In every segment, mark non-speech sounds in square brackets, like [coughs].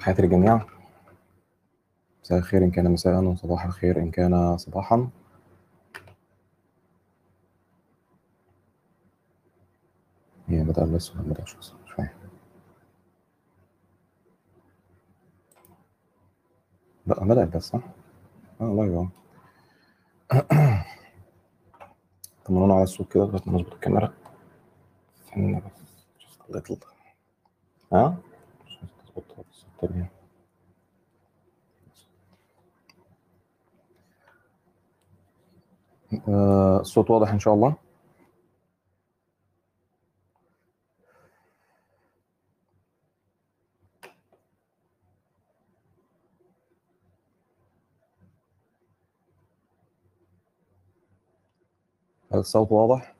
تحياتي للجميع مساء الخير إن كان مساء وصباح الخير إن كان صباحا. هي بدأ بس ولا بدأش بس مش فاهم. لا بدأت بس صح؟ آه الله يبارك. [clears throat] طمنونا على الصوت كده لغاية نظبط الكاميرا. استنى بس ها؟ تاني آه، الصوت واضح إن شاء الله. هل الصوت واضح؟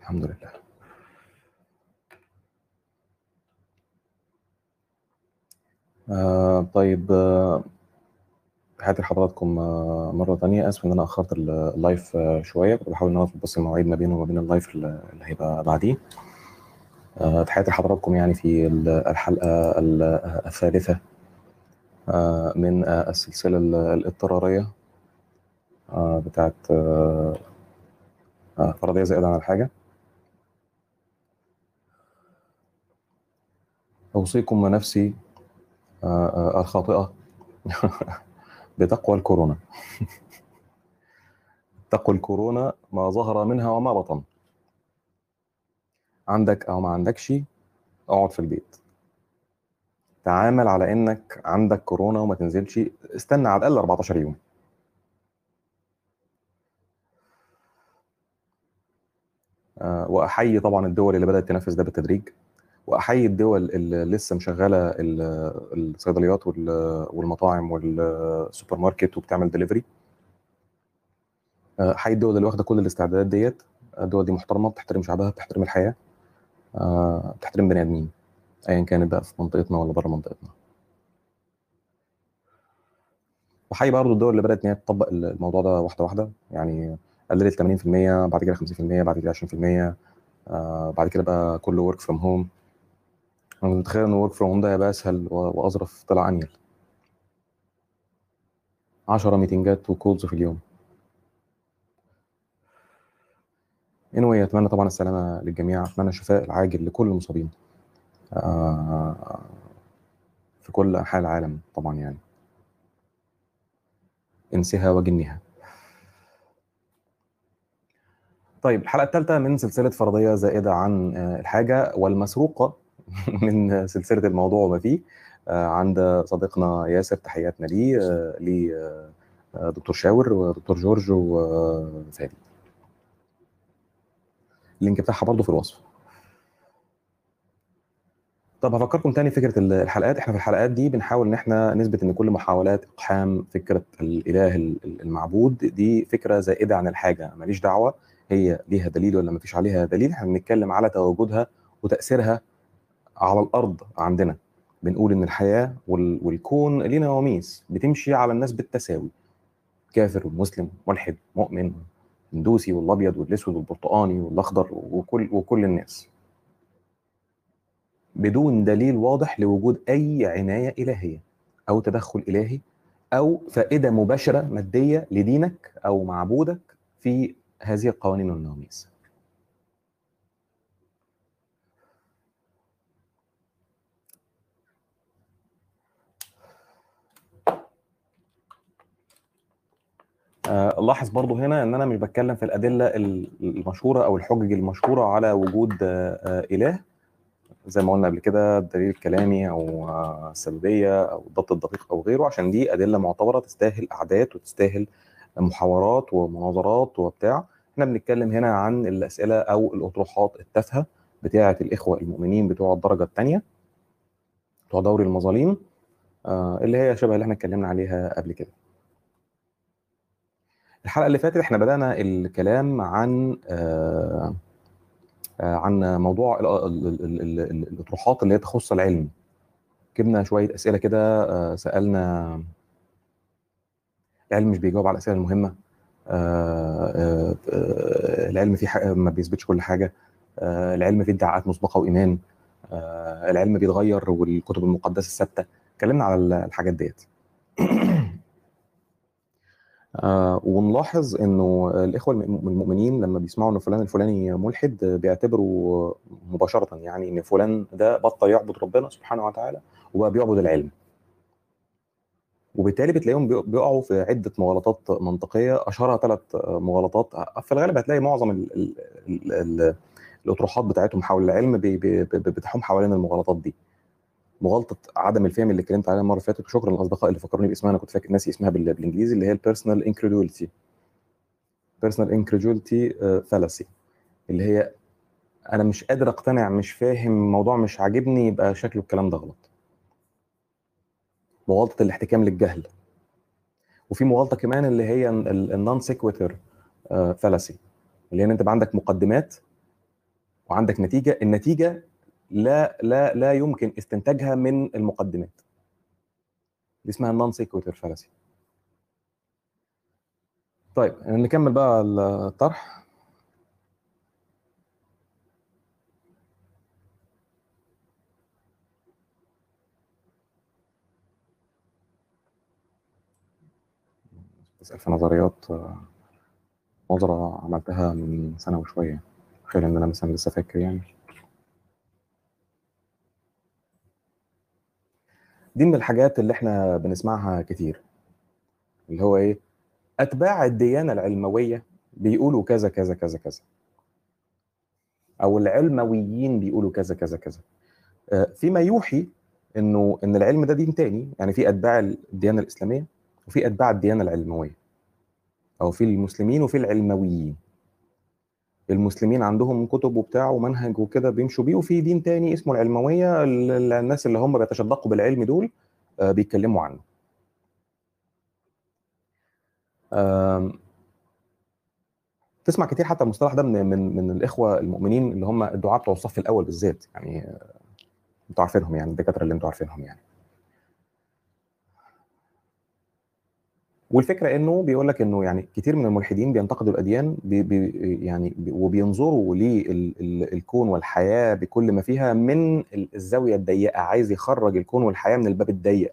الحمد لله. آه طيب آه، لحضراتكم آه، مرة تانية. آسف إن أنا أخرت ال- ال live آه، شوية. كنت بحاول إن أنا بس المواعيد ما بينه وما بين اللايف اللي هيبقى بعديه. آه، تحياتي لحضراتكم يعني في ال- الحلقة ال- الثالثة آه، من آه، السلسلة ال- الإضطرارية آه، بتاعت آه، آه، فرضية زائدة عن الحاجة. أوصيكم ونفسي الخاطئة. [laughs] بتقوى الكورونا. [laughs] تقوى الكورونا ما ظهر منها وما بطن. عندك أو ما عندكش اقعد في البيت. تعامل على إنك عندك كورونا وما تنزلش. استنى على الأقل 14 يوم. آه، وأحيي طبعا الدول اللي بدأت تنفذ ده بالتدريج. وأحيي الدول اللي لسه مشغلة ال- الصيدليات وال- والمطاعم والسوبر ماركت وبتعمل دليفري أحيي الدول اللي واخدة كل الاستعدادات ديت. الدول دي محترمة بتحترم شعبها بتحترم الحياة آه، بتحترم بني آدمين أيا كانت بقى في منطقتنا ولا بره منطقتنا. وحي برضه الدول اللي بدأت إن هي تطبق الموضوع ده واحدة واحدة. يعني قللت 80% بعد كده 50% بعد كده 20% آه، بعد كده بقى كله work from home أنا متخيل إن work from home ده هيبقى أسهل وأظرف طلع انيل 10 ميتنجات وكولز في اليوم. Anyway أتمنى طبعا السلامة للجميع. أتمنى الشفاء العاجل لكل المصابين. آه، في كل أنحاء العالم طبعا يعني. انسها وجنها طيب الحلقة الثالثه من سلسلة فرضية زائدة عن آه، الحاجة والمسروقة. [laughs] من سلسلة الموضوع وما فيه. آه، عند صديقنا ياسر تحياتنا ليه. آه، ليه آه، شاور ودكتور جورج وفادي اللينك بتاعها برضه في الوصف. طب هفكركم تاني فكرة ال- الحلقات. إحنا في الحلقات دي بنحاول إن إحنا نثبت إن كل محاولات إقحام فكرة الإله ال- المعبود دي فكرة زائدة عن الحاجة. ماليش دعوة. هي ليها دليل ولا مفيش عليها دليل. إحنا بنتكلم على تواجدها وتأثيرها على الأرض عندنا. بنقول إن الحياة وال- والكون ليه نواميس بتمشي على الناس بالتساوي. كافر ومسلم ملحد مؤمن هندوسي والأبيض والأسود والبرتقاني والأخضر وكل وكل الناس. بدون دليل واضح لوجود أي عناية إلهية أو تدخل إلهي أو فائدة مباشرة مادية لدينك أو معبودك في هذه القوانين والنواميس آه، لاحظ برضو هنا إن أنا مش بتكلم في الأدلة ال- المشهورة أو الحجج المشهورة على وجود آه، آه، إله. زي ما قلنا قبل كده الدليل الكلامي أو آه، السببيه أو الضبط الدقيق أو غيره عشان دي أدلة معتبرة تستاهل قعدات وتستاهل محاورات ومناظرات وبتاع. إحنا بنتكلم هنا عن الأسئلة أو الأطروحات التافهة بتاعة الإخوة المؤمنين بتوع الدرجة الثانية بتوع دوري المظالم آه، اللي هي شبه اللي إحنا اتكلمنا عليها قبل كده. الحلقة اللي فاتت إحنا بدأنا الكلام عن آه، آه، عن موضوع ال- ال- ال- ال- ال- الأطروحات اللي هي تخص العلم. جبنا شوية أسئلة كده آه، سألنا العلم مش بيجاوب على الأسئلة المهمة العلم فيه ما بيثبتش كل حاجة العلم فيه ادعاءات مسبقة وإيمان العلم بيتغير والكتب المقدسة ثابته اتكلمنا على ال- الحاجات ديت. آه، ونلاحظ إنه الإخوة الم- المؤمنين لما بيسمعوا إن فلان الفلاني ملحد بيعتبروا مباشرة يعني إن فلان ده بطل يعبد ربنا سبحانه وتعالى وبقى بيعبد العلم. وبالتالي بتلاقيهم بيق- بيقعوا في عدة مغالطات منطقية أشهرها ثلاث مغالطات. في الغالب هتلاقي معظم ال ال ال ال الأطروحات بتاعتهم حول العلم بتحوم حوالين المغالطات دي. مغالطه عدم الفهم اللي اتكلمت عليها المرة اللي فاتت. وشكرا للأصدقاء اللي فكروني باسمها. أنا كنت فاكر ناسي اسمها بال- بالإنجليزي اللي هي ال personal incredulity personal incredulity fallacy اللي هي أنا مش قادر أقتنع مش فاهم الموضوع مش عاجبني يبقى شكله الكلام ده غلط. مغالطه الاحتكام للجهل. وفي مغالطة كمان اللي هي ال non sequitur fallacy اللي هي إن أنت عندك مقدمات وعندك نتيجة النتيجة لا لا لا يمكن استنتاجها من المقدمات. دي اسمها ال non sequitur fallacy طيب نكمل بقى الطرح. بسأل في نظريات آه، نظرة عملتها من سنة وشوية تخيل إن أنا مثلا لسه فاكر يعني. دي من الحاجات اللي إحنا بنسمعها كتير. اللي هو إيه؟ أتباع الديانة العلموية بيقولوا كذا كذا كذا كذا. أو العلمويين بيقولوا كذا كذا كذا. آه، فيما يوحي إنه إن العلم ده دين تاني يعني في أتباع الديانة الإسلامية وفي أتباع الديانة العلموية. أو في المسلمين وفي العلمويين. المسلمين عندهم كتب وبتاع ومنهج وكده بيمشوا بيه وفي دين تاني اسمه العلموية ال- ال- الناس اللي هم بيتشدقوا بالعلم دول آه، بيتكلموا عنه. تسمع كتير حتى المصطلح ده من من من الإخوة المؤمنين اللي هم الدعاة بتوع الصف الأول بالذات يعني آه، أنتوا عارفينهم يعني الدكاترة اللي أنتوا عارفينهم يعني. والفكرة إنه بيقول لك إنه يعني كتير من الملحدين بينتقدوا الأديان بي بي يعني بي وبينظروا للكون والحياة بكل ما فيها من ال- الزاوية الضيقة عايز يخرج الكون والحياة من الباب الضيق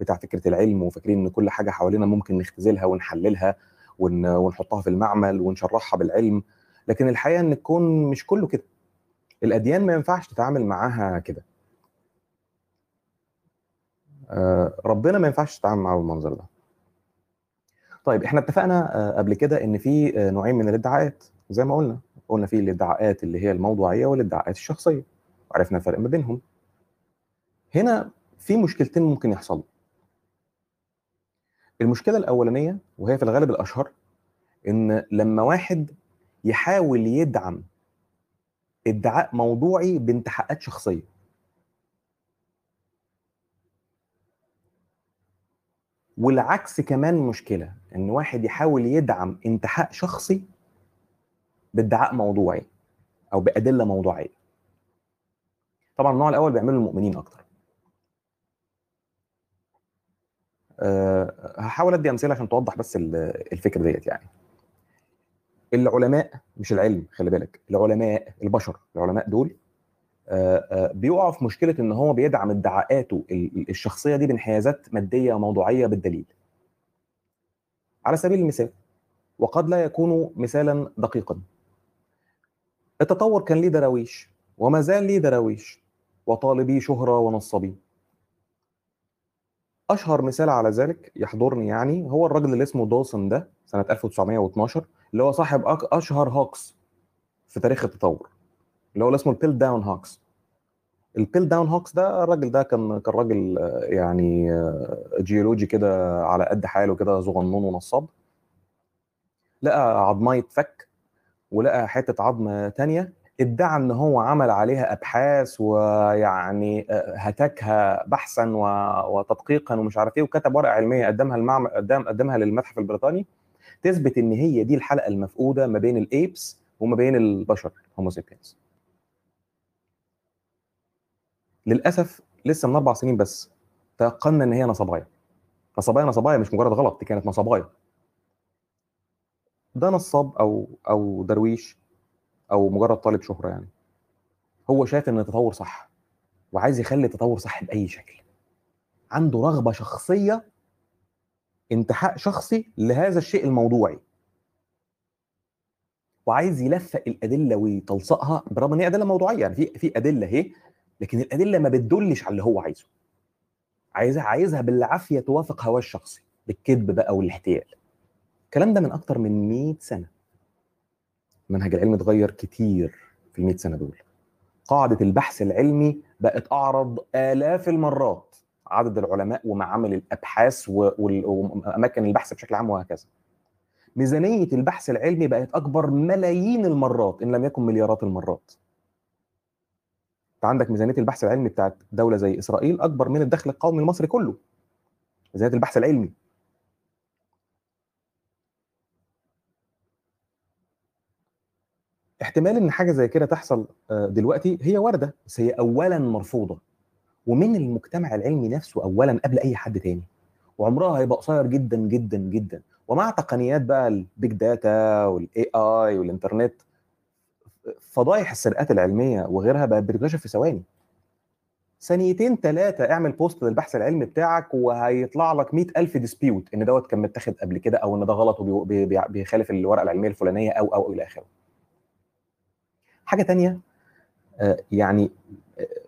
بتاع فكرة العلم وفاكرين إن كل حاجة حوالينا ممكن نختزلها ونحللها ون ونحطها في المعمل ونشرحها بالعلم. لكن الحقيقة إن الكون مش كله كده. الأديان ما ينفعش تتعامل معاها كده. آه، ربنا ما ينفعش تتعامل معاه بالمنظر ده. طيب إحنا اتفقنا آه، قبل كده إن في آه، نوعين من الادعاءات. زي ما قلنا قلنا في الادعاءات اللي هي الموضوعية والادعاءات الشخصية. وعرفنا الفرق ما بينهم. هنا في مشكلتين ممكن يحصلوا. المشكلة الأولانية وهي في الغالب الأشهر إن لما واحد يحاول يدعم ادعاء موضوعي بانتحاءات شخصية. والعكس كمان مشكلة إن واحد يحاول يدعم انتحاء شخصي بادعاء موضوعي أو بأدلة موضوعية. طبعا النوع الأول بيعمله المؤمنين أكتر. أه هحاول أدي أمثلة عشان توضح بس ال- الفكرة ديت يعني. العلماء مش العلم خلي بالك العلماء البشر العلماء دول آه، آه، بيقعوا في مشكلة إن هو بيدعم ادعاءاته ال- الشخصية دي بانحيازات مادية موضوعيه بالدليل. على سبيل المثال وقد لا يكون مثالا دقيقا. التطور كان ليه دراويش وما زال ليه دراويش وطالبي شهرة ونصابين أشهر مثال على ذلك يحضرني يعني هو الراجل اللي اسمه دوسن ده سنة 1912 اللي هو صاحب أشهر hoax في تاريخ التطور. اللي هو اسمه ال Piltdown hoax ال Piltdown hoax ده الراجل ده كان كان راجل آه، يعني آه، جيولوجي كده على قد حاله كده صغنون ونصاب. لقى عضماية فك ولقى حتة عظم تانية ادعى إن هو عمل عليها أبحاث ويعني آه، هتكها بحثا وتدقيقا ومش عارف إيه وكتب ورقة علمية قدمها المعمل قدم قدمها للمتحف البريطاني. تثبت إن هي دي الحلقة المفقودة ما بين ال apes وما بين البشر Homo sapiens للأسف لسه من أربع سنين بس تيقنا إن هي نصباية نصبايا نصبايا مش مجرد غلط دي كانت نصبايا ده نصاب أو أو درويش أو مجرد طالب شهرة يعني. هو شايف إن التطور صح وعايز يخلي التطور صح بأي شكل. عنده رغبة شخصية انتحاء شخصي لهذا الشيء الموضوعي. وعايز يلفق الأدلة ويتلصقها برغم إن هي أدلة موضوعية. يعني في في أدلة أهي لكن الأدلة ما بتدلش على اللي هو عايزه. عايزها عايزها بالعافية توافق هواه الشخصي بالكذب بقى والاحتيال. الكلام ده من أكتر من 100 سنة. منهج العلم اتغير كتير في ال 100 سنة دول. قاعدة البحث العلمي بقت أعرض آلاف المرات. عدد العلماء ومعامل الأبحاث وأماكن البحث بشكل عام وهكذا. ميزانية البحث العلمي بقت أكبر ملايين المرات إن لم يكن مليارات المرات. عندك ميزانية البحث العلمي بتاعت دولة زي إسرائيل أكبر من الدخل القومي المصري كله. ميزانية البحث العلمي. احتمال إن حاجة زي كده تحصل دلوقتي هي واردة بس هي اولا مرفوضة. ومن المجتمع العلمي نفسه اولا قبل أي حد تاني. وعمرها هيبقى قصير جدا جدا جدا. ومع تقنيات بقى ال big data وال AI والإنترنت فضايح السرقات العلمية وغيرها بقت بتكتشف في ثواني. ثانيتين ثلاثة اعمل post للبحث العلمي بتاعك وهيطلع لك 100000 dispute إن دوت كان متاخد قبل كده أو إن ده غلط وبيخالف الورقة العلمية الفلانية أو أو إلى آخره. حاجة تانية يعني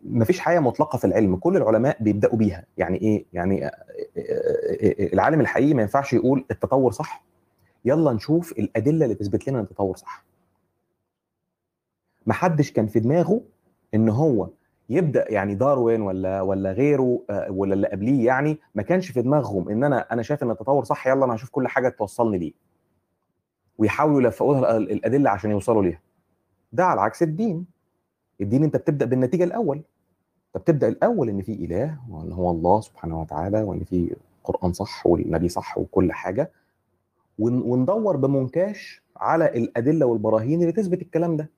مفيش حاجة مطلقة في العلم كل العلماء بيبدأوا بيها. يعني إيه؟ يعني العالم الحقيقي ما ينفعش يقول التطور صح. يلا نشوف الأدلة اللي تثبت لنا إن التطور صح. محدش كان في دماغه إن هو يبدأ يعني داروين ولا ولا غيره ولا اللي قبليه يعني ما كانش في دماغهم إن أنا أنا شايف إن التطور صح يلا أنا هشوف كل حاجة توصلني ليه. ويحاولوا يلفقوا الأدلة عشان يوصلوا ليها. ده على عكس الدين. الدين أنت بتبدأ بالنتيجة الأول. أنت بتبدأ الأول إن في إله وإن هو الله سبحانه وتعالى وإن في قرآن صح والنبي صح وكل حاجة. وندور بمنكاش على الأدلة والبراهين اللي تثبت الكلام ده.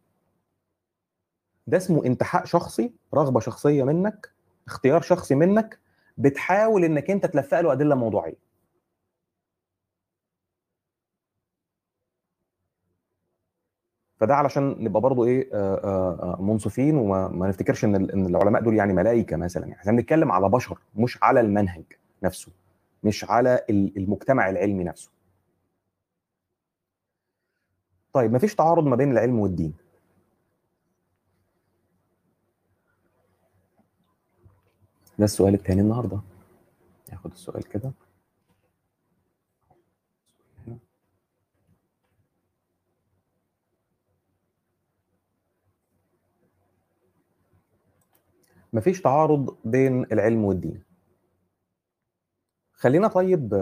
ده اسمه انتحاء شخصي رغبة شخصية منك اختيار شخصي منك بتحاول إنك أنت تلفق له أدلة موضوعية. فده علشان نبقى برضو إيه آآ آآ منصفين وما نفتكرش إن إن العلماء دول يعني ملائكة مثلا. يعني إحنا بنتكلم على بشر مش على المنهج نفسه مش على المجتمع العلمي نفسه. طيب مفيش تعارض ما بين العلم والدين. ده السؤال الثاني النهارده. ناخد السؤال كده. مفيش تعارض بين العلم والدين. خلينا طيب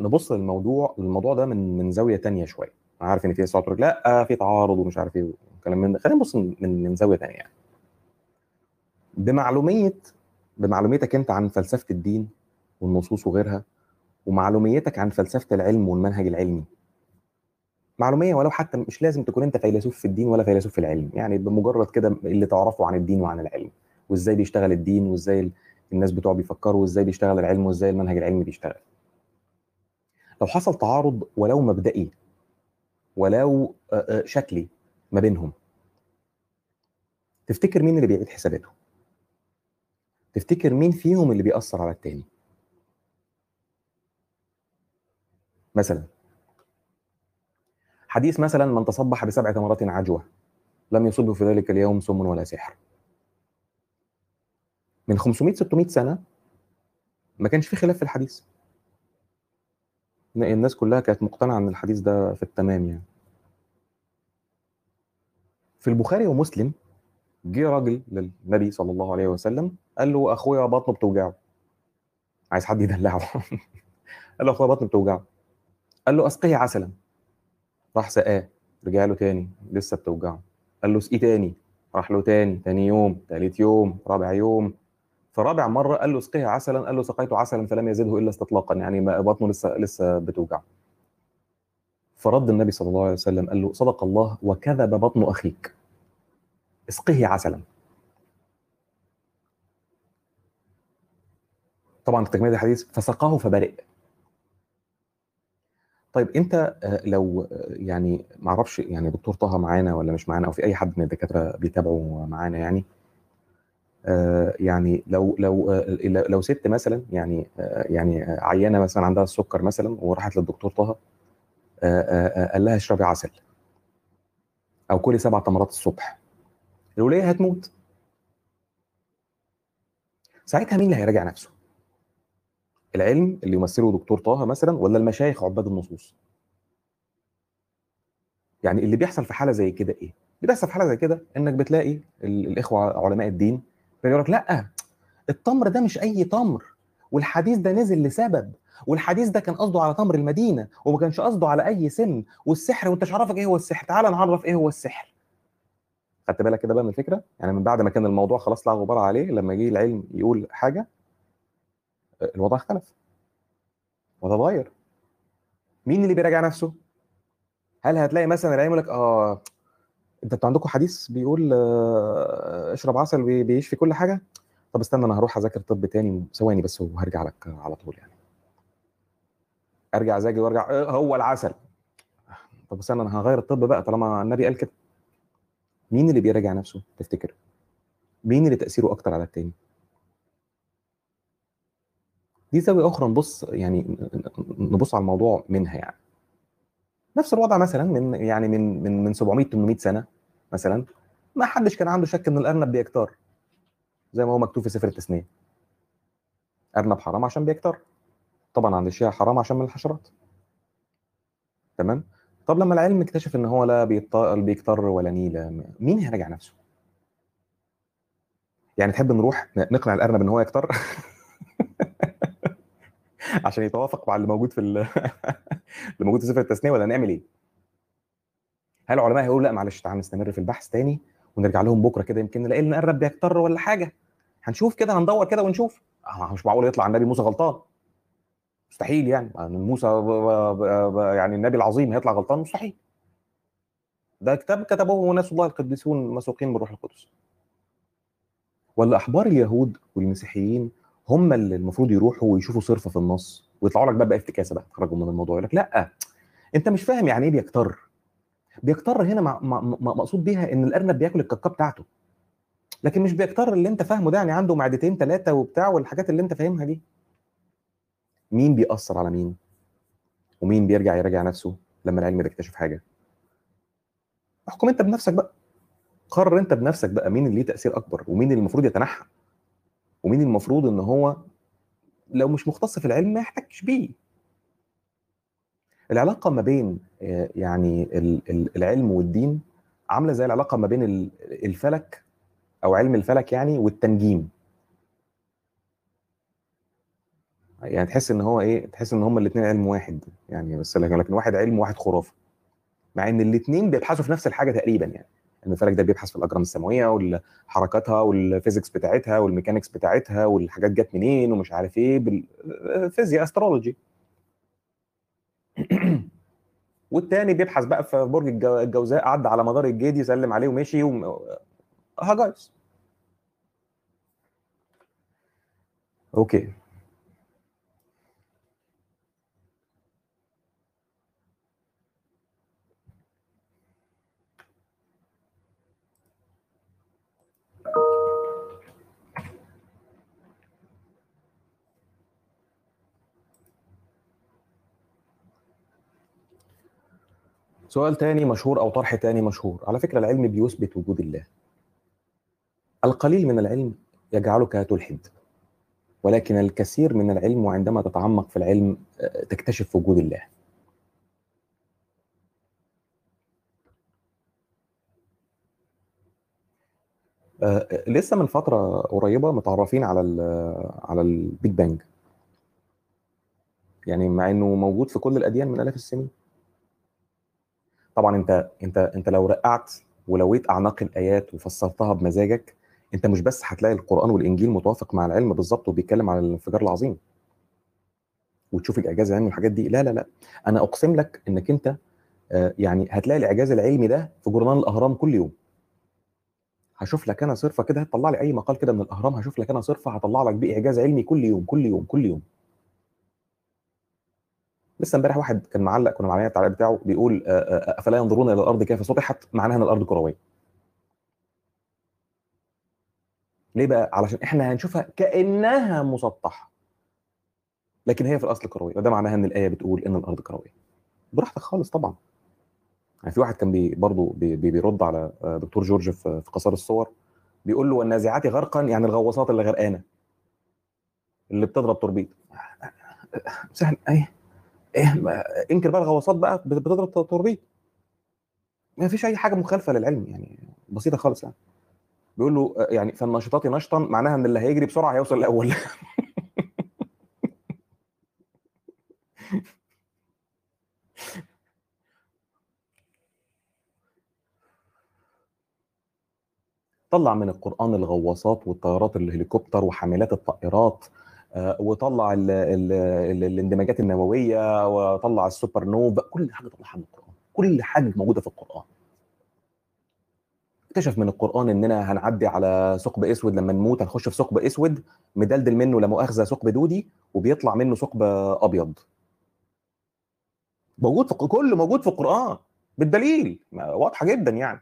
نبص للموضوع الموضوع ده من من زاوية تانية شوية. أنا عارف إن في تقول لأ في تعارض ومش عارف إيه وكلام من ده. خلينا نبص من من زاوية تانية يعني. بمعلومية بمعلوميتك انت عن فلسفة الدين والنصوص وغيرها ومعلوميتك عن فلسفة العلم والمنهج العلمي. معلومية ولو حتى مش لازم تكون انت فيلسوف في الدين ولا فيلسوف في العلم يعني بمجرد كده اللي تعرفه عن الدين وعن العلم وازاي بيشتغل الدين وازاي الناس بتوعه بيفكروا وازاي بيشتغل العلم وازاي المنهج العلمي بيشتغل. لو حصل تعارض ولو مبدئي ولو شكلي ما بينهم تفتكر مين اللي بيعيد حساباته؟ تفتكر مين فيهم اللي بيأثر على التاني؟ مثلا. حديث مثلا من تصبح بسبع تمرات عجوة لم يصبه في ذلك اليوم سم ولا سحر. من 500 600 سنة ما كانش في خلاف في الحديث. الناس كلها كانت مقتنعة إن الحديث ده في التمام يعني. في البخاري ومسلم جه راجل للنبي صلى الله عليه وسلم قال له أخويا بطنه بتوجعه. عايز حد يدلعه. [laughs] قال له أخويا بطنه بتوجعه. قال له أسقيه عسلا. راح سقاه. رجع له تاني. لسه بتوجعه. قال له أسقيه تاني. راح له تاني. تاني يوم تالت يوم رابع يوم. فرابع مرة قال له أسقيه عسلا. قال له سقيته عسلا فلم يزده إلا استطلاقا. يعني بطنه لسه لسه بتوجعه. فرد النبي صلى الله عليه وسلم قال له صدق الله وكذب بطن أخيك. اسقه عسلا. طبعا تكملة الحديث فسقاه فبرئ طيب أنت آه، لو آه، يعني ما أعرفش يعني دكتور طه معانا ولا مش معانا أو في أي حد من الدكاترة بيتابعوا معانا يعني آه، يعني لو لو لو ست مثلا يعني يعني عيانة مثلا عندها السكر مثلا وراحت للدكتور طه قال لها اشربي عسل أو كلي سبع تمرات الصبح. الوليه هتموت. ساعتها مين اللي هيراجع نفسه؟ العلم اللي يمثله دكتور طه مثلا ولا المشايخ عباد النصوص؟ يعني اللي بيحصل في حالة زي كده إيه؟ اللي بيحصل في حالة زي كده إنك بتلاقي ال- الإخوة علماء الدين بيقول لك لأ التمر ده مش أي تمر والحديث ده نزل لسبب والحديث ده كان قصده على تمر المدينة وما كانش قصده على أي سن والسحر وأنت مش عارفك إيه هو السحر تعال نعرف إيه هو السحر خدت بالك كده بقى من الفكرة يعني من بعد ما كان الموضوع خلاص لا غبار عليه لما جه العلم يقول حاجة الوضع اختلف. الوضع اتغير مين اللي بيراجع نفسه؟ هل هتلاقي مثلا العلم يقول لك آه أنت أنتوا عندكم حديث بيقول آه، اشرب عسل بي- بيشفي كل حاجة؟ طب استنى أنا هروح أذاكر طب تاني ثواني بس وهرجع لك على طول يعني. أرجع أذاكر وأرجع آه، هو العسل. طب استنى أنا هغير الطب بقى طالما النبي قال كده. مين اللي بيراجع نفسه؟ تفتكر. مين اللي تأثيره أكتر على التاني؟ دي زاوية أخرى نبص يعني نبص على الموضوع منها يعني. نفس الوضع مثلا من يعني من من من 700 800 سنة مثلا ما حدش كان عنده شك إن الأرنب بيكتر زي ما هو مكتوب في سفر التثنيه أرنب حرام عشان بيكتر. طبعا عند الشيعة حرام عشان من الحشرات. تمام؟ طب لما العلم اكتشف إن هو لا بيكتر ولا نيله مين هيراجع نفسه؟ يعني تحب نروح نقنع الأرنب إن هو يكتر؟ [laughs] [laughs] عشان يتوافق مع اللي موجود في ال- [laughs] اللي موجود في سفر التثنية ولا نعمل إيه؟ هل العلماء هيقولوا لأ معلش تعال نستمر في البحث تاني ونرجع لهم بكرة كده يمكن نلاقي لنا الرب بيكتر ولا حاجة؟ هنشوف كده هندور كده ونشوف. آه، مش معقول يطلع النبي موسى غلطان. مستحيل يعني. يعني موسى يعني النبي العظيم هيطلع غلطان؟ مستحيل. ده كتاب كتبه ناس الله القديسون مسوقين بالروح القدس. ولا احبار اليهود والمسيحيين هم اللي المفروض يروحوا ويشوفوا صرفه في النص ويطلعوا لك بقى بافتكاسه بقى تخرجوا من الموضوع. يقول لك لأ أنت مش فاهم يعني إيه بيكتر. بيكتر هنا مقصود بيها إن الأرنب بياكل الكاكا بتاعته. لكن مش بيكتر اللي أنت فاهمه ده يعني عنده معدتين ثلاثة وبتاع والحاجات اللي أنت فاهمها دي. مين بيأثر على مين؟ ومين بيرجع يراجع نفسه لما العلم بيكتشف حاجة؟ احكم أنت بنفسك بقى. قرر أنت بنفسك بقى مين اللي ليه تأثير أكبر ومين اللي المفروض يتنحى. ومين المفروض إن هو لو مش مختص في العلم ما يحتكش بيه. العلاقة ما بين آه، يعني ال- ال- العلم والدين عاملة زي العلاقة ما بين ال- الفلك أو علم الفلك يعني والتنجيم. يعني تحس إن هو إيه تحس إن هما الاثنين علم واحد يعني بس لكن واحد علم وواحد خرافة. مع إن الاثنين بيبحثوا في نفس الحاجة تقريبا يعني. علم الفلك ده بيبحث في الأجرام السماوية وحركاتها وال physics بتاعتها وال mechanics بتاعتها والحاجات جت منين ومش عارف إيه بالفيزياء astrology. [clears throat] والتاني بيبحث بقى في برج الجو- الجوزاء عدى على مدار الجيد يسلم عليه ومشي وم... هجايز أوكي. سؤال تاني مشهور أو طرح تاني مشهور. على فكرة العلم بيثبت وجود الله. القليل من العلم يجعلك تلحد ولكن الكثير من العلم وعندما تتعمق في العلم آه، تكتشف وجود الله. آه، لسه من فترة قريبة متعرفين على ال على ال big bang يعني مع إنه موجود في كل الأديان من آلاف السنين. طبعا أنت أنت أنت لو رقعت ولويت اعناق الآيات وفسرتها بمزاجك أنت مش بس هتلاقي القرآن والإنجيل متوافق مع العلم بالظبط وبيتكلم على الانفجار العظيم وتشوف الإعجاز العلمي والحاجات دي. لا لا لا. أنا أقسم لك إنك أنت آه، يعني هتلاقي الإعجاز العلمي ده في جورنال الأهرام كل يوم. هشوف لك أنا صرفة كده هتطلع لي أي مقال كده من الأهرام هشوف لك أنا صرفة هطلع لك بيه إعجاز علمي كل يوم كل يوم كل يوم. لسه امبارح واحد كان معلق كنا معلقين التعليق بتاعه بيقول أفلا ينظرون إلى الأرض كيف؟ سطحت معناها إن الأرض كروية. ليه بقى؟ علشان إحنا هنشوفها كأنها مسطحة. لكن هي في الأصل كروية. وده معناها إن الآية بتقول إن الأرض كروية. براحتك خالص طبعا. يعني في واحد كان بي برضه بي بيرد على دكتور جورج في قصار الصور. بيقول له والنازعات غرقا يعني الغواصات اللي غرقانه اللي بتضرب توربيد سهل إيه انكر بقى الغواصات بقى بتضرب توربيد ما فيش أي حاجة مخالفة للعلم يعني بسيطة خالص يعني. بيقول له يعني فالناشطات نشطا معناها إن اللي هيجري بسرعة هيوصل الأول [laughs] طلع من القرآن الغواصات والطيارات الهليكوبتر وحاملات الطائرات. وطلع ال ال ال الاندماجات النووية وطلع السوبر نوفا كل حاجة طلعها من القرآن كل حاجة موجودة في القرآن. اكتشف من القرآن إننا هنعدي على ثقب أسود لما نموت هنخش في ثقب أسود مدلدل منه لا مؤاخذة ثقب دودي وبيطلع منه ثقب أبيض. موجود في كله موجود في القرآن بالدليل واضحة جدا يعني.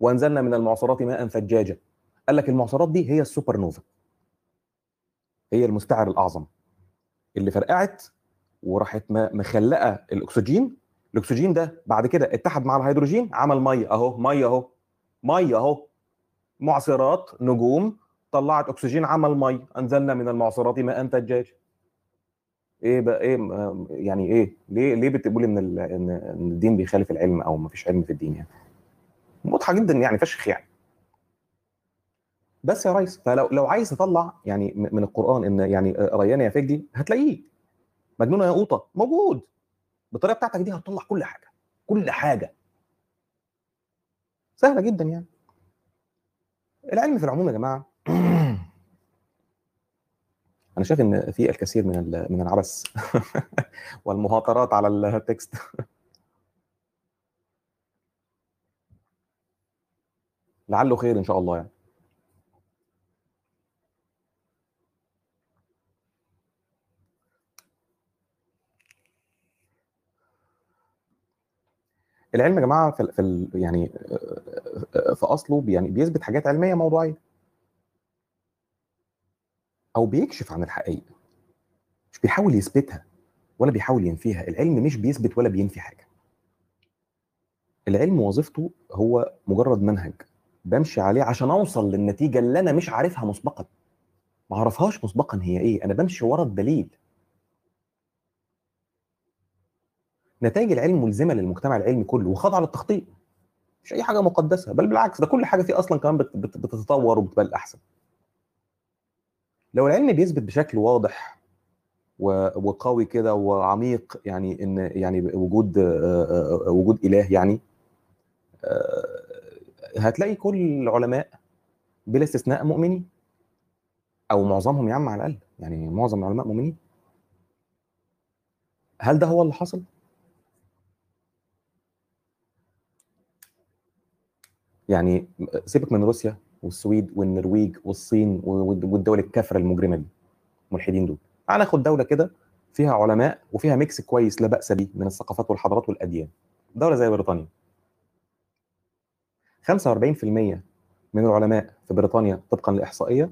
وأنزلنا من المعصرات ماء ثجاجا قال لك المعصرات دي هي السوبر نوفا هي المستعر الأعظم اللي فرقعت وراحت مخلقة الأكسجين. الأكسجين ده بعد كده اتحد مع الهيدروجين عمل مية أهو مية أهو مية أهو. معصرات نجوم طلعت أكسجين عمل مية. أنزلنا من المعصرات ماء ثجاجا إيه بقى إيه يعني إيه؟ ليه ليه بتقول إن ان الدين بيخالف العلم أو ما فيش علم في الدين يعني؟ واضحه جدا يعني فشخ يعني. بس يا ريس فلو لو عايز تطلع يعني من القرآن إن يعني ريان يا فجدي هتلاقيه. مجنونة يا قوطة موجود. بالطريقة بتاعتك دي هتطلع كل حاجة كل حاجة. سهلة جدا يعني. العلم في العموم يا جماعة. [clears throat] أنا شايف إن في الكثير من من العبث [laughs] والمهاترات على التكست. [laughs] لعله خير إن شاء الله يعني. العلم يا جماعة في, في يعني في أصله يعني بيثبت حاجات علمية موضوعية. أو بيكشف عن الحقيقة. مش بيحاول يثبتها ولا بيحاول ينفيها. العلم مش بيثبت ولا بينفي حاجة. العلم وظيفته هو مجرد منهج بمشي عليه عشان أوصل للنتيجة اللي أنا مش عارفها مسبقا. ما أعرفهاش مسبقا هي إيه. أنا بمشي ورا الدليل. نتائج العلم ملزمة للمجتمع العلمي كله وخاضعه للتخطيط مش أي حاجة مقدسة بل بالعكس ده كل حاجة فيه أصلا كمان بتتطور وبتبقى الأحسن. لو العلم بيثبت بشكل واضح وقوي كده وعميق يعني إن يعني وجود وجود إله يعني هتلاقي كل العلماء بلا استثناء مؤمنين. أو معظمهم يا عم على الأقل يعني معظم العلماء مؤمنين. هل ده هو اللي حصل؟ يعني سيبك من روسيا والسويد والنرويج والصين والدول الكافرة المجرمة دي الملحدين دول. تعال ناخد دولة كده فيها علماء وفيها ميكس كويس لا بأس به من الثقافات والحضارات والأديان. دولة زي بريطانيا. 45% من العلماء في بريطانيا طبقا لإحصائية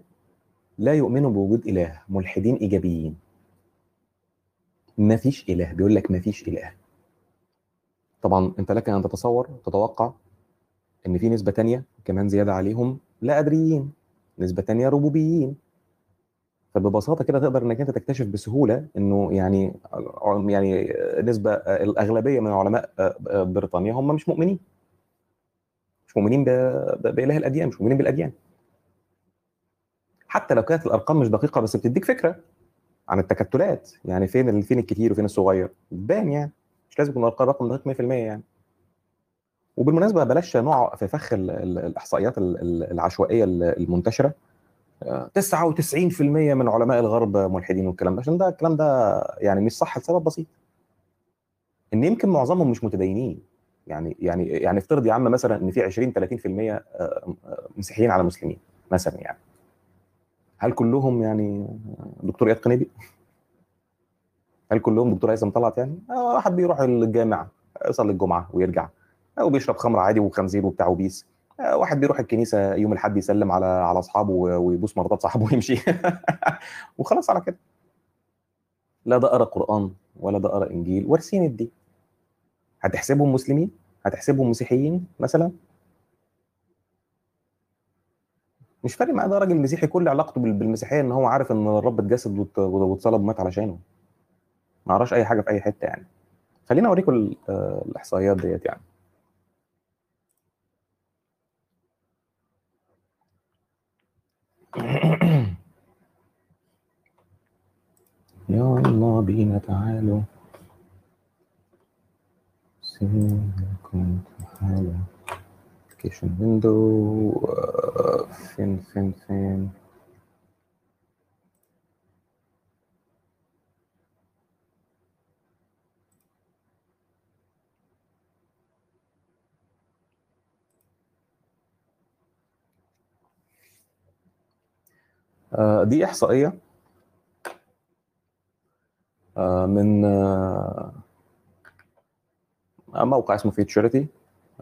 لا يؤمنوا بوجود إله ملحدين إيجابيين. ما فيش إله بيقول لك ما فيش إله. طبعا أنت لك أن تتصور تتوقع إن في نسبة تانية كمان زيادة عليهم لا ادريين نسبة تانية ربوبيين. فببساطة كده تقدر إنك أنت تكتشف بسهولة إنه يعني يعني نسبة الأغلبية من علماء بريطانيا هم مش مؤمنين. مش مؤمنين بإله الأديان مش مؤمنين بالأديان. حتى لو كانت الأرقام مش دقيقة بس بتديك فكرة عن التكتلات يعني فين فين الكتير وفين الصغير. بان يعني مش لازم يكون الرقم دقيق 100% يعني. وبالمناسبة بلاش نقع في فخ الإحصائيات العشوائية المنتشرة. 99% من علماء الغرب ملحدين والكلام ده. عشان ده الكلام ده يعني مش صح لسبب بسيط. إن يمكن معظمهم مش متدينين. يعني يعني يعني افترض يا عم مثلا إن في 20 30% مسيحيين على مسلمين مثلا يعني. هل كلهم يعني دكتور إياد قنيبي؟ هل كلهم دكتور هيثم طلعت يعني؟ آه، واحد بيروح الجامع يصلي الجمعة ويرجع. أو بيشرب خمر عادي وخنزير وبتاع وبيس. آه، واحد بيروح الكنيسة يوم الأحد يسلم على على أصحابه ويبوس مرات صاحبه ويمشي. [laughs] وخلاص على كده. لا ده قرأ قرآن ولا ده قرأ إنجيل. وارثين الدين. هتحسبهم مسلمين؟ هتحسبهم مسيحيين مثلا؟ مش فارق معاه ده راجل مسيحي كل علاقته بالمسيحية إن هو عارف إن الرب اتجسد واتصلب ومات علشانه. ما قراش أي حاجة في أي حتة يعني. خلينا أوريكم آه، الإحصائيات ديت يعني. [coughs] يلا بينا تعالوا. سيكون حالة application window فين فين فين؟ دي إحصائية آه، من آه، موقع اسمه Futurity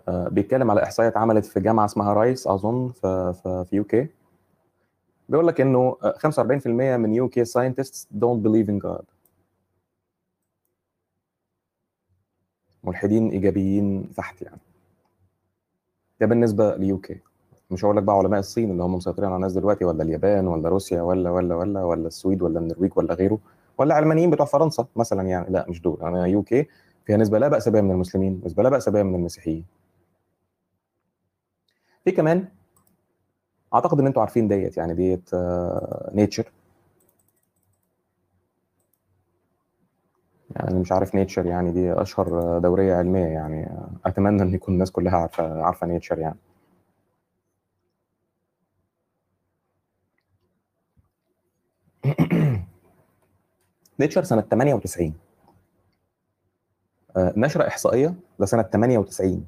بيتكلم على إحصائية اتعملت في جامعة اسمها Rice أظن في في UK. بيقول لك إنه 45% من UK scientists don't believe in God ملحدين إيجابيين فحت يعني. ده بالنسبة ل UK. مش هقول لك بقى علماء الصين اللي هم مسيطرين على الناس دلوقتي ولا اليابان ولا روسيا ولا ولا ولا ولا السويد ولا النرويج ولا غيره ولا علمانيين بتوع فرنسا مثلا يعني. لا مش دول. أنا UK فيها نسبة لا بأس بها من المسلمين نسبة لا بأس بها من المسيحيين. في كمان أعتقد إن أنتوا عارفين ديت يعني ديت Nature. آه، يعني مش عارف Nature يعني دي أشهر دورية علمية يعني. أتمنى إن يكون الناس كلها عارفة عارفة Nature يعني. [clears throat] Nature سنة 98 آه، نشر إحصائية لسنة 98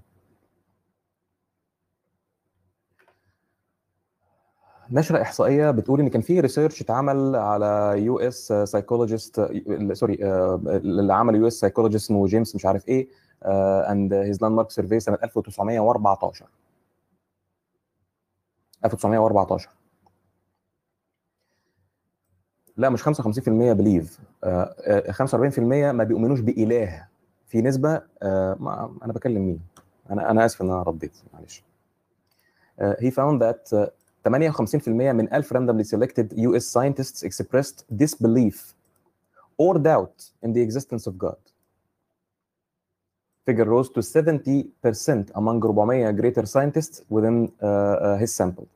نشر إحصائية بتقول إن كان في research اتعمل على US psychologist sorry اللي عمل US psychologist اسمه جيمس مش عارف إيه and his landmark survey سنة 1914 1914 لا مش 55% بليف 45% ما بيؤمنوش باله في نسبه آه، ما أنا بكلم مين أنا أنا اسف ان أنا رديت معلش he found that 58% من 1000 randomly selected US scientists expressed disbelief or doubt in the existence of God. Figure rose to 70% among 400 greater scientists within uh, uh, his sample.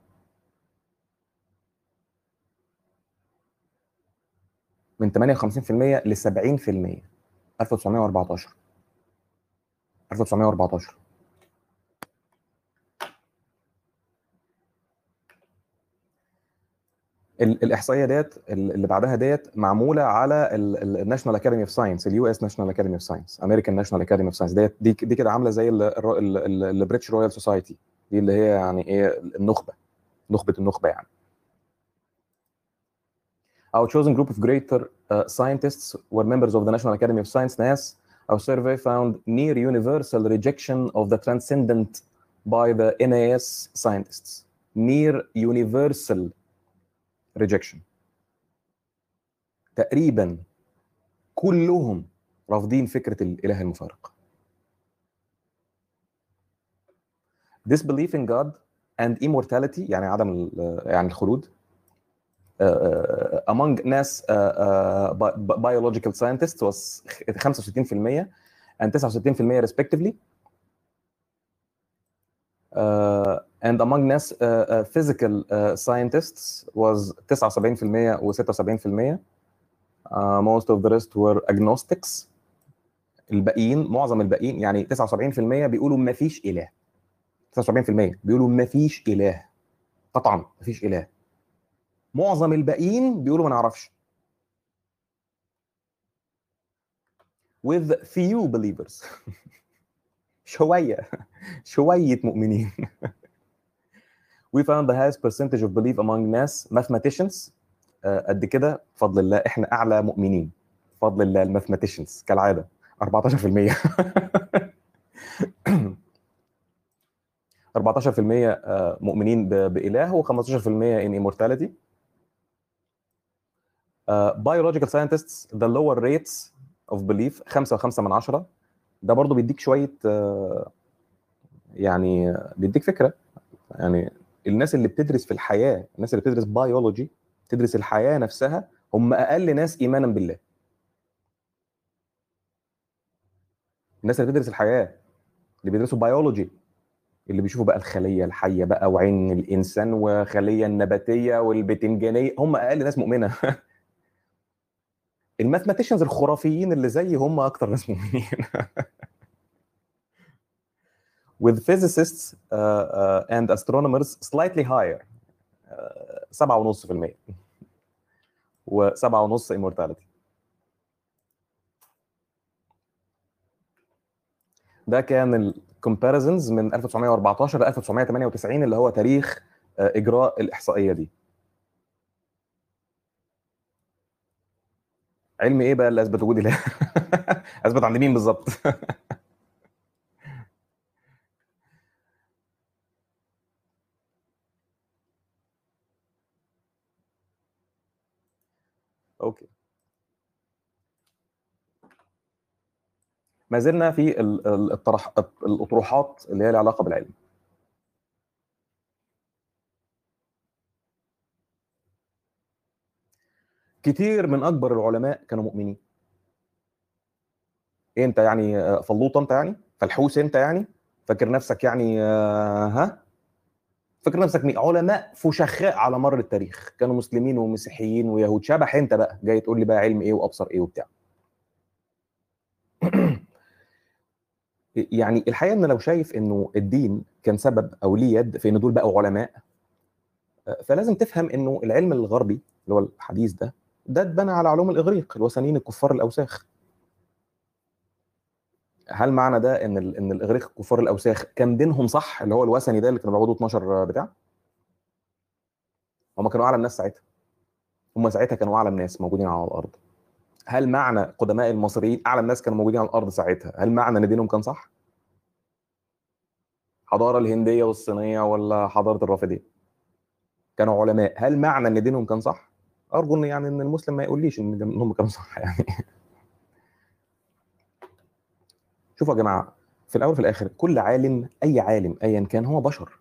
من 58% ل 70% 1914 1914 الإحصائية ديت اللي بعدها ديت معمولة على ال National Academy of Science ال US National Academy of Science American National Academy of Science ديت دي دي كده عاملة زي ال British Royal Society دي اللي هي يعني إيه النخبة نخبة النخبة يعني. Our chosen group of greater uh, scientists were members of the National Academy of Science, NAS. Our survey found near universal rejection of the transcendent by the NAS scientists. Near universal rejection تقريبا كلهم رافضين فكره الاله المفارق disbelief in God and immortality يعني عدم يعني الخلود uh, among ناس uh, uh, biological scientists was 65% and 69% respectively uh, and among uh, uh, physical uh, scientists was 79% و 76% uh, most of the rest were agnostics الباقيين معظم الباقيين يعني 79% بيقولوا ما فيش اله 79% بيقولوا ما فيش اله قطعا ما فيش اله معظم الباقيين بيقولوا ما نعرفش. With few believers. [laughs] شوية. [laughs] شوية مؤمنين. We found the highest percentage of belief among ناس mathematicians. uh, قد كده. بفضل الله إحنا أعلى مؤمنين. بفضل ال mathematicians كالعادة. 14% 14% [laughs] آه، مؤمنين بإله و15% in immortality. Uh, biological scientists the lower rates of belief 5 و5 من 10 ده برضو بيديك شوية آه، يعني بيديك فكرة. يعني الناس اللي بتدرس في الحياة الناس اللي بتدرس بيولوجي تدرس الحياة نفسها هم أقل ناس إيمانا بالله. الناس اللي بتدرس الحياة اللي بيدرسوا بيولوجي اللي بيشوفوا بقى الخلية الحية بقى وعين الإنسان وخلية النباتية والبتنجانية هم أقل ناس مؤمنة. [laughs] ال mathematicians الخرافيين اللي زي هم أكتر ناس مؤمنين. [laughs] With physicists uh, uh, and astronomers slightly higher. Uh, 7.5% و7.5 immortality. ده كان الكومباريزنز من 1914 ل 1998 اللي هو تاريخ آه، إجراء الإحصائية دي. علم إيه بقى اللي أثبت وجود إله؟ [laughs] أثبت عند مين بالظبط؟ [laughs] أوكي. ما زلنا في ال- ال- الطرح الأطروحات اللي هي لها علاقة بالعلم. كتير من أكبر العلماء كانوا مؤمنين. إيه أنت يعني آه، فلوطه أنت يعني؟ فلحوس أنت يعني؟ فاكر نفسك يعني آه، ها؟ فاكر نفسك مين؟ علماء فشخاء على مر التاريخ. كانوا مسلمين ومسيحيين ويهود. شبح أنت بقى. جاي تقول لي بقى علم إيه وأبصر إيه وبتاع. [clears throat] يعني الحقيقة إن لو شايف إنه الدين كان سبب أو ليه يد في إن دول بقوا علماء آه، فلازم تفهم إنه العلم الغربي اللي هو الحديث ده ده اتبنى على علوم الإغريق الوثنيين الكفار الأوساخ. هل معنى ده إن إن الإغريق الكفار الأوساخ كان دينهم صح اللي هو الوثني ده اللي كانوا بيعبدوا 12 بتاع؟ هم كانوا اعلم ناس ساعتها. هم ساعتها كانوا اعلم ناس موجودين على الأرض. هل معنى قدماء المصريين اعلم ناس كانوا موجودين على الأرض ساعتها هل معنى إن دينهم كان صح؟ حضارة الهندية والصينية ولا حضارة الرافدين؟ كانوا علماء. هل معنى إن دينهم كان صح؟ أرجو إن يعني إن المسلم ما يقوليش إن هم كانوا صح يعني. [laughs] شوفوا يا جماعة في الأول وفي الآخر كل عالم أي عالم ايا كان هو بشر.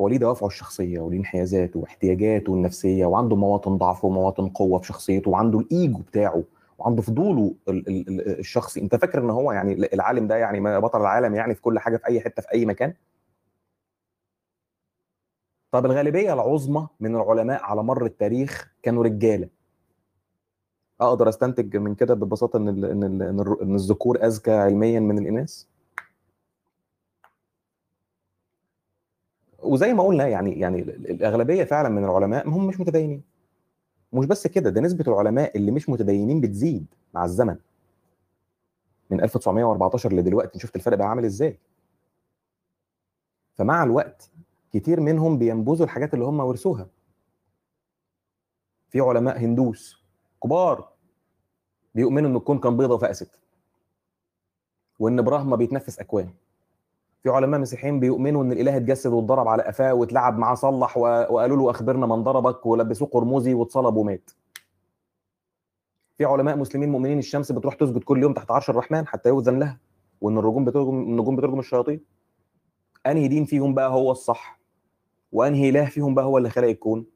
هو ليه دوافعه الشخصية وليه انحيازاته واحتياجاته النفسية وعنده مواطن ضعف ومواطن قوة في شخصيته وعنده الإيجو بتاعه وعنده فضوله ال- ال- ال- الشخصي. أنت فاكر إن هو يعني العالم ده يعني بطل العالم يعني في كل حاجة في أي حتة في أي مكان؟ طب الغالبية العظمى من العلماء على مر التاريخ كانوا رجالة. أقدر أستنتج من كده ببساطة إن ال إن ال إن, إن الذكور أذكى علميا من الإناث؟ وزي ما قلنا يعني يعني ال- الأغلبية فعلا من العلماء هم مش متدينين. مش بس كده ده نسبة العلماء اللي مش متدينين بتزيد مع الزمن. من 1914 لدلوقتي شفت الفرق بقى عامل إزاي؟ فمع الوقت كتير منهم بينبذوا الحاجات اللي هم ورثوها. في علماء هندوس كبار بيؤمنوا إن الكون كان بيضة وفقست وإن براهما بيتنفس أكوان. في علماء مسيحيين بيؤمنوا إن الإله اتجسد واتضرب على قفاه واتلعب معاه صلح وقالوا له أخبرنا من ضربك ولبسوه قرمزي واتصلب ومات. في علماء مسلمين مؤمنين الشمس بتروح تسجد كل يوم تحت عرش الرحمن حتى يؤذن لها وإن النجوم بترجم النجوم بترجم الشياطين. أنهي دين فيهم بقى هو الصح؟ وأنهي إله فيهم بقى هو اللي خلق الكون؟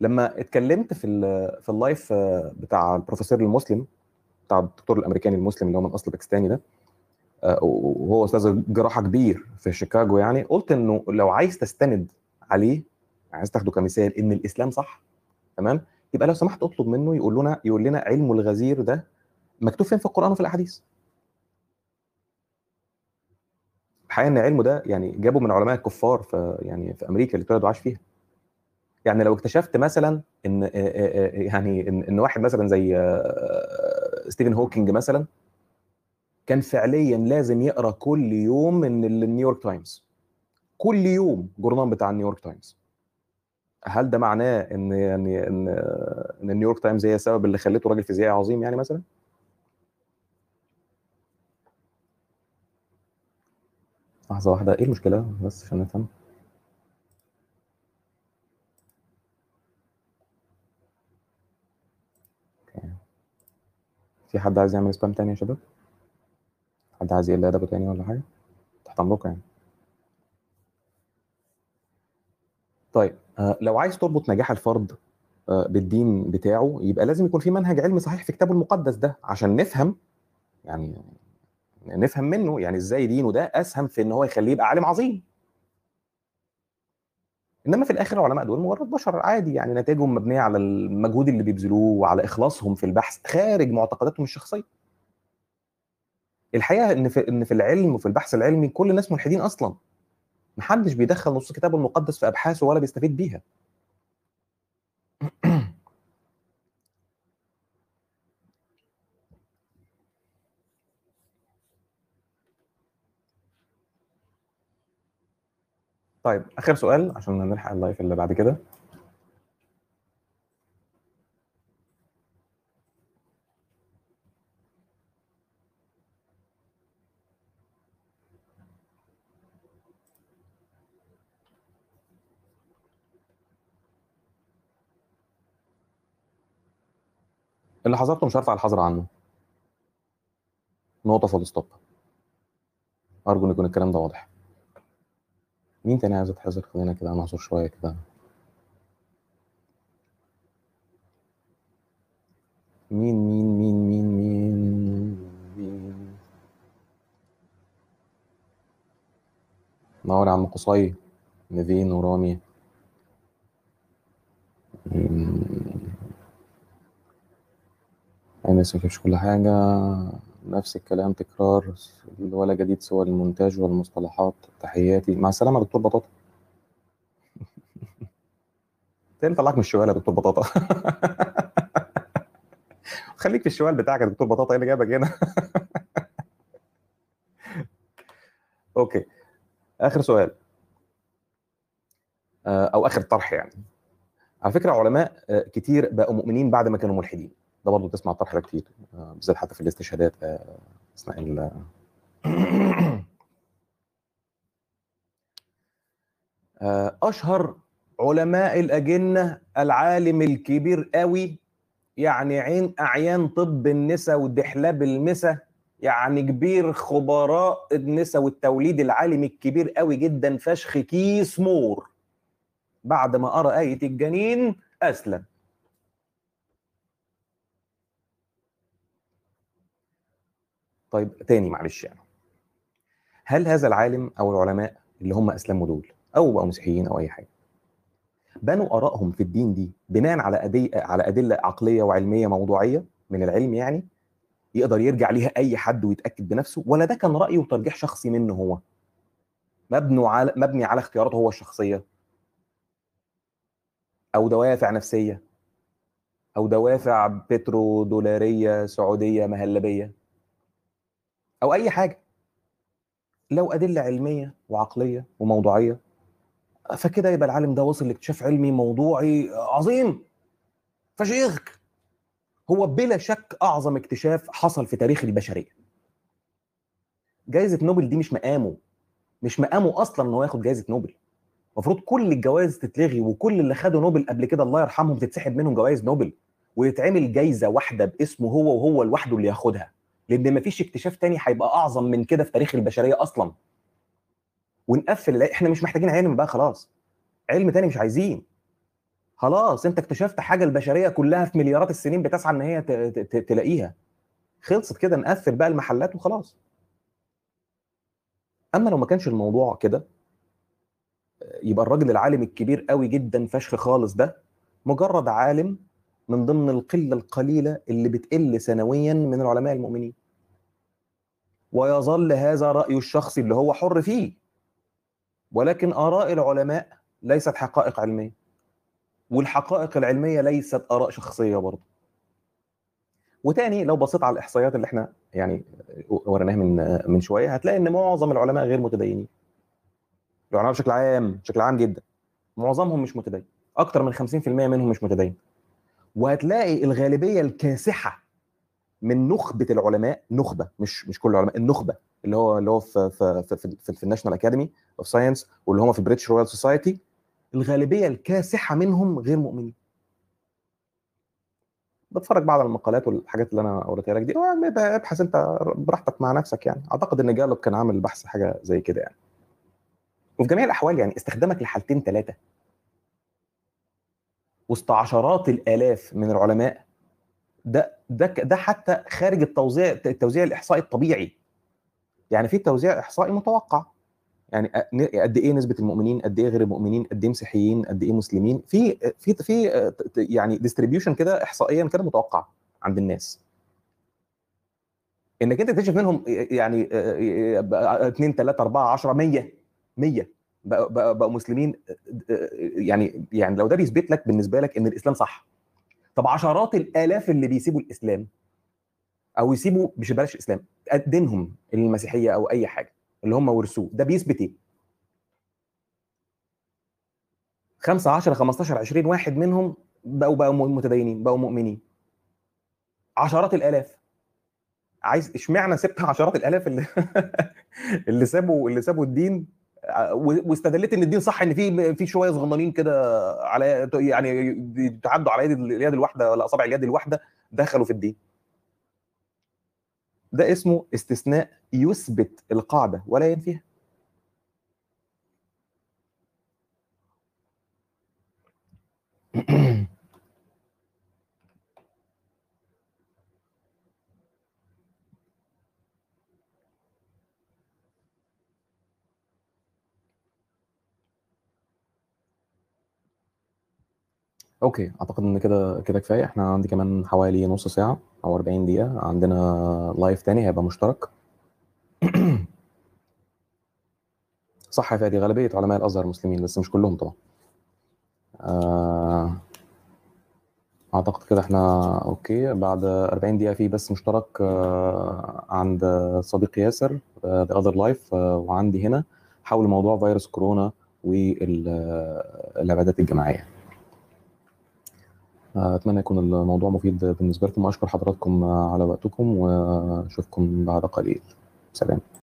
لما اتكلمت في في ال live آه، بتاع البروفيسور المسلم بتاع الدكتور الأمريكاني المسلم اللي هو من أصل باكستاني ده آه، وهو أستاذ جراحة كبير في شيكاغو يعني قلت إنه لو عايز تستند عليه عايز تاخده كمثال إن الإسلام صح تمام؟ يبقى لو سمحت أطلب منه يقول لنا يقول لنا علمه الغزير ده مكتوب فين في القرآن وفي الأحاديث؟ الحقيقة إن علمه ده يعني جابه من علماء الكفار في يعني في أمريكا اللي اتولد وعاش فيها. يعني لو اكتشفت مثلا إن يعني إن واحد مثلا زي ستيفن هوكينج مثلا كان فعليا لازم يقرأ كل يوم من ال- النيويورك تايمز كل يوم جورنال بتاع النيويورك تايمز هل ده معناه إن يعني إن إن النيويورك تايمز هي السبب اللي خليته راجل فيزيائي عظيم يعني مثلا؟ لحظة واحدة إيه المشكلة بس عشان نفهم. في حد عايز يعمل سبام تاني يا شباب؟ حد عايز يقل أدبه تاني ولا حاجة؟ تحت امركم يعني طيب آه، لو عايز تربط نجاح الفرد آه، بالدين بتاعه يبقى لازم يكون في منهج علمي صحيح في كتابه المقدس ده عشان نفهم يعني نفهم منه يعني إزاي دينه ده أسهم في إن هو يخليه يبقى عالم عظيم. إنما في الآخر العلماء دول مجرد بشر عادي يعني نتائجهم مبنية على المجهود اللي بيبذلوه وعلى إخلاصهم في البحث خارج معتقداتهم الشخصية. الحقيقة إن في إن في العلم وفي البحث العلمي كل الناس ملحدين أصلا. محدش بيدخل نص الكتاب المقدس في أبحاثه ولا بيستفيد بيها. طيب آخر سؤال عشان نلحق ال live اللي بعد كده. اللي حذرته مش هرفع الحظر عنه. نقطة full stop أرجو إن يكون الكلام ده واضح. مين تاني عايز يتحذر خلينا كده نعصر شوية كده. مين مين مين مين مين مين؟ نور يا عم قصي. نيفين ورامي. أنا مكتبش كل حاجة. نفس الكلام تكرار ولا جديد سوى المونتاج والمصطلحات تحياتي. مع السلامة [laughs] يا دكتور بطاطا. تاني طلعك من الشوال يا دكتور بطاطا. خليك في الشوال بتاعك يا دكتور بطاطا إيه اللي جابك هنا؟ [laughs] okay. آخر سؤال. آه، أو آخر طرح يعني. على فكرة علماء آه، كتير بقوا مؤمنين بعد ما كانوا ملحدين. ده برضه تسمع الطرح ده كتير آه، بالذات حتى في الاستشهادات آه، أثناء ال [coughs] آه، أشهر علماء الأجنة العالم الكبير قوي يعني عين أعيان طب النساء ودحلاب المسا يعني كبير خبراء النساء والتوليد العالم الكبير قوي جدا فشخ كيس مور. بعد ما قرا آية الجنين أسلم. طيب تاني معلش يعني. هل هذا العالم أو العلماء اللي هم أسلموا دول أو بقوا مسيحيين أو أي حاجة بنوا آرائهم في الدين دي بناء على. على أدلة عقلية وعلمية موضوعية من العلم يعني يقدر يرجع ليها أي حد ويتأكد بنفسه؟ ولا ده كان راي وترجيح شخصي منه هو؟ مبني على مبني على اختياراته هو الشخصية؟ أو دوافع نفسية؟ أو دوافع بترو دولارية سعودية مهلبية؟ أو أي حاجة. لو أدلة علمية وعقلية وموضوعية فكده يبقى العالم ده وصل لاكتشاف علمي موضوعي عظيم. فشيخ هو بلا شك أعظم اكتشاف حصل في تاريخ البشرية. جائزه نوبل دي مش مقامه مش مقامه أصلا إن هو ياخد جائزه نوبل. المفروض كل الجوائز تتلغي وكل اللي خدوا نوبل قبل كده الله يرحمهم تتسحب منهم جوائز نوبل ويتعمل جايزة واحدة باسمه هو وهو لوحده اللي ياخدها. لأن مفيش اكتشاف تاني هيبقى أعظم من كده في تاريخ البشرية أصلا. ونقفل إحنا مش محتاجين علم بقى خلاص. علم تاني مش عايزين. خلاص أنت اكتشفت حاجة البشرية كلها في مليارات السنين بتسعى إن هي تلاقيها. خلصت كده نقفل بقى المحلات وخلاص. أما لو ما كانش الموضوع كده يبقى الراجل العالم الكبير قوي جدا فشخ خالص ده مجرد عالم من ضمن القلة القليلة اللي بتقل سنويا من العلماء المؤمنين. ويظل هذا رايه الشخصي اللي هو حر فيه. ولكن آراء العلماء ليست حقائق علمية. والحقائق العلمية ليست آراء شخصية برضه. وتاني لو بصيت على الإحصائيات اللي إحنا يعني وريناها من من شوية هتلاقي إن معظم العلماء غير متدينين. العلماء بشكل عام بشكل عام جدا. معظمهم مش متدين. أكتر من 50% منهم مش متدين. وهتلاقي الغالبية الكاسحة من نخبة العلماء نخبة مش مش كل العلماء النخبة اللي هو اللي هو في في في, في, في, في الناشونال اكاديمي of science واللي هم في ال British Royal Society الغالبية الكاسحة منهم غير مؤمنين. بتفرج بقى على المقالات والحاجات اللي أنا وريتها لك دي. ابحث أنت براحتك مع نفسك يعني. أعتقد إن جالوب كان عامل بحث حاجة زي كده يعني. وفي جميع الأحوال يعني استخدامك لحالتين ثلاثة وسط عشرات الآلاف من العلماء ده ده ده حتى خارج التوزيع التوزيع الإحصائي الطبيعي. يعني في توزيع إحصائي متوقع. يعني قد إيه نسبة المؤمنين قد إيه غير المؤمنين قد إيه مسيحيين قد إيه مسلمين؟ في في في يعني ديستريبيوشن كده احصائيا كده متوقع عند الناس. إنك أنت تكتشف منهم يعني 2 3 4 10 100 100 بقوا مسلمين يعني يعني لو ده بيثبت لك بالنسبة لك إن الإسلام صح. طب عشرات الآلاف اللي بيسيبوا الإسلام أو يسيبوا مش بلاش الإسلام دينهم المسيحية أو أي حاجة اللي هم ورثوه ده بيثبت إيه؟ 5 10 15 20 واحد منهم بقوا بقوا متدينين بقوا مؤمنين. عشرات الآلاف. عايز اشمعنى سبت عشرات الآلاف اللي [laughs] اللي سابوا اللي سابوا الدين واستدلت إن الدين صح إن في في شوية صغننين كده على يعني بيتعدوا على يد اليد الواحدة ولا أصابع اليد الواحدة دخلوا في الدين. ده اسمه استثناء يثبت القاعدة ولا ينفيها. okay أعتقد إن كده كده كفاية. إحنا عندي كمان حوالي نص ساعة أو 40 دقيقة. عندنا live تاني هيبقى مشترك. [clears throat] صح يا فادي غالبية علماء الأزهر مسلمين بس مش كلهم طبعا. آه، أعتقد كده إحنا okay. بعد 40 دقيقة في بث مشترك آه، عند صديقي ياسر The Other Life وعندي هنا. حول موضوع فيروس كورونا والعبادات الجماعية. أتمنى يكون الموضوع مفيد بالنسبة لكم واشكر حضراتكم على وقتكم وأشوفكم بعد قليل. سلام.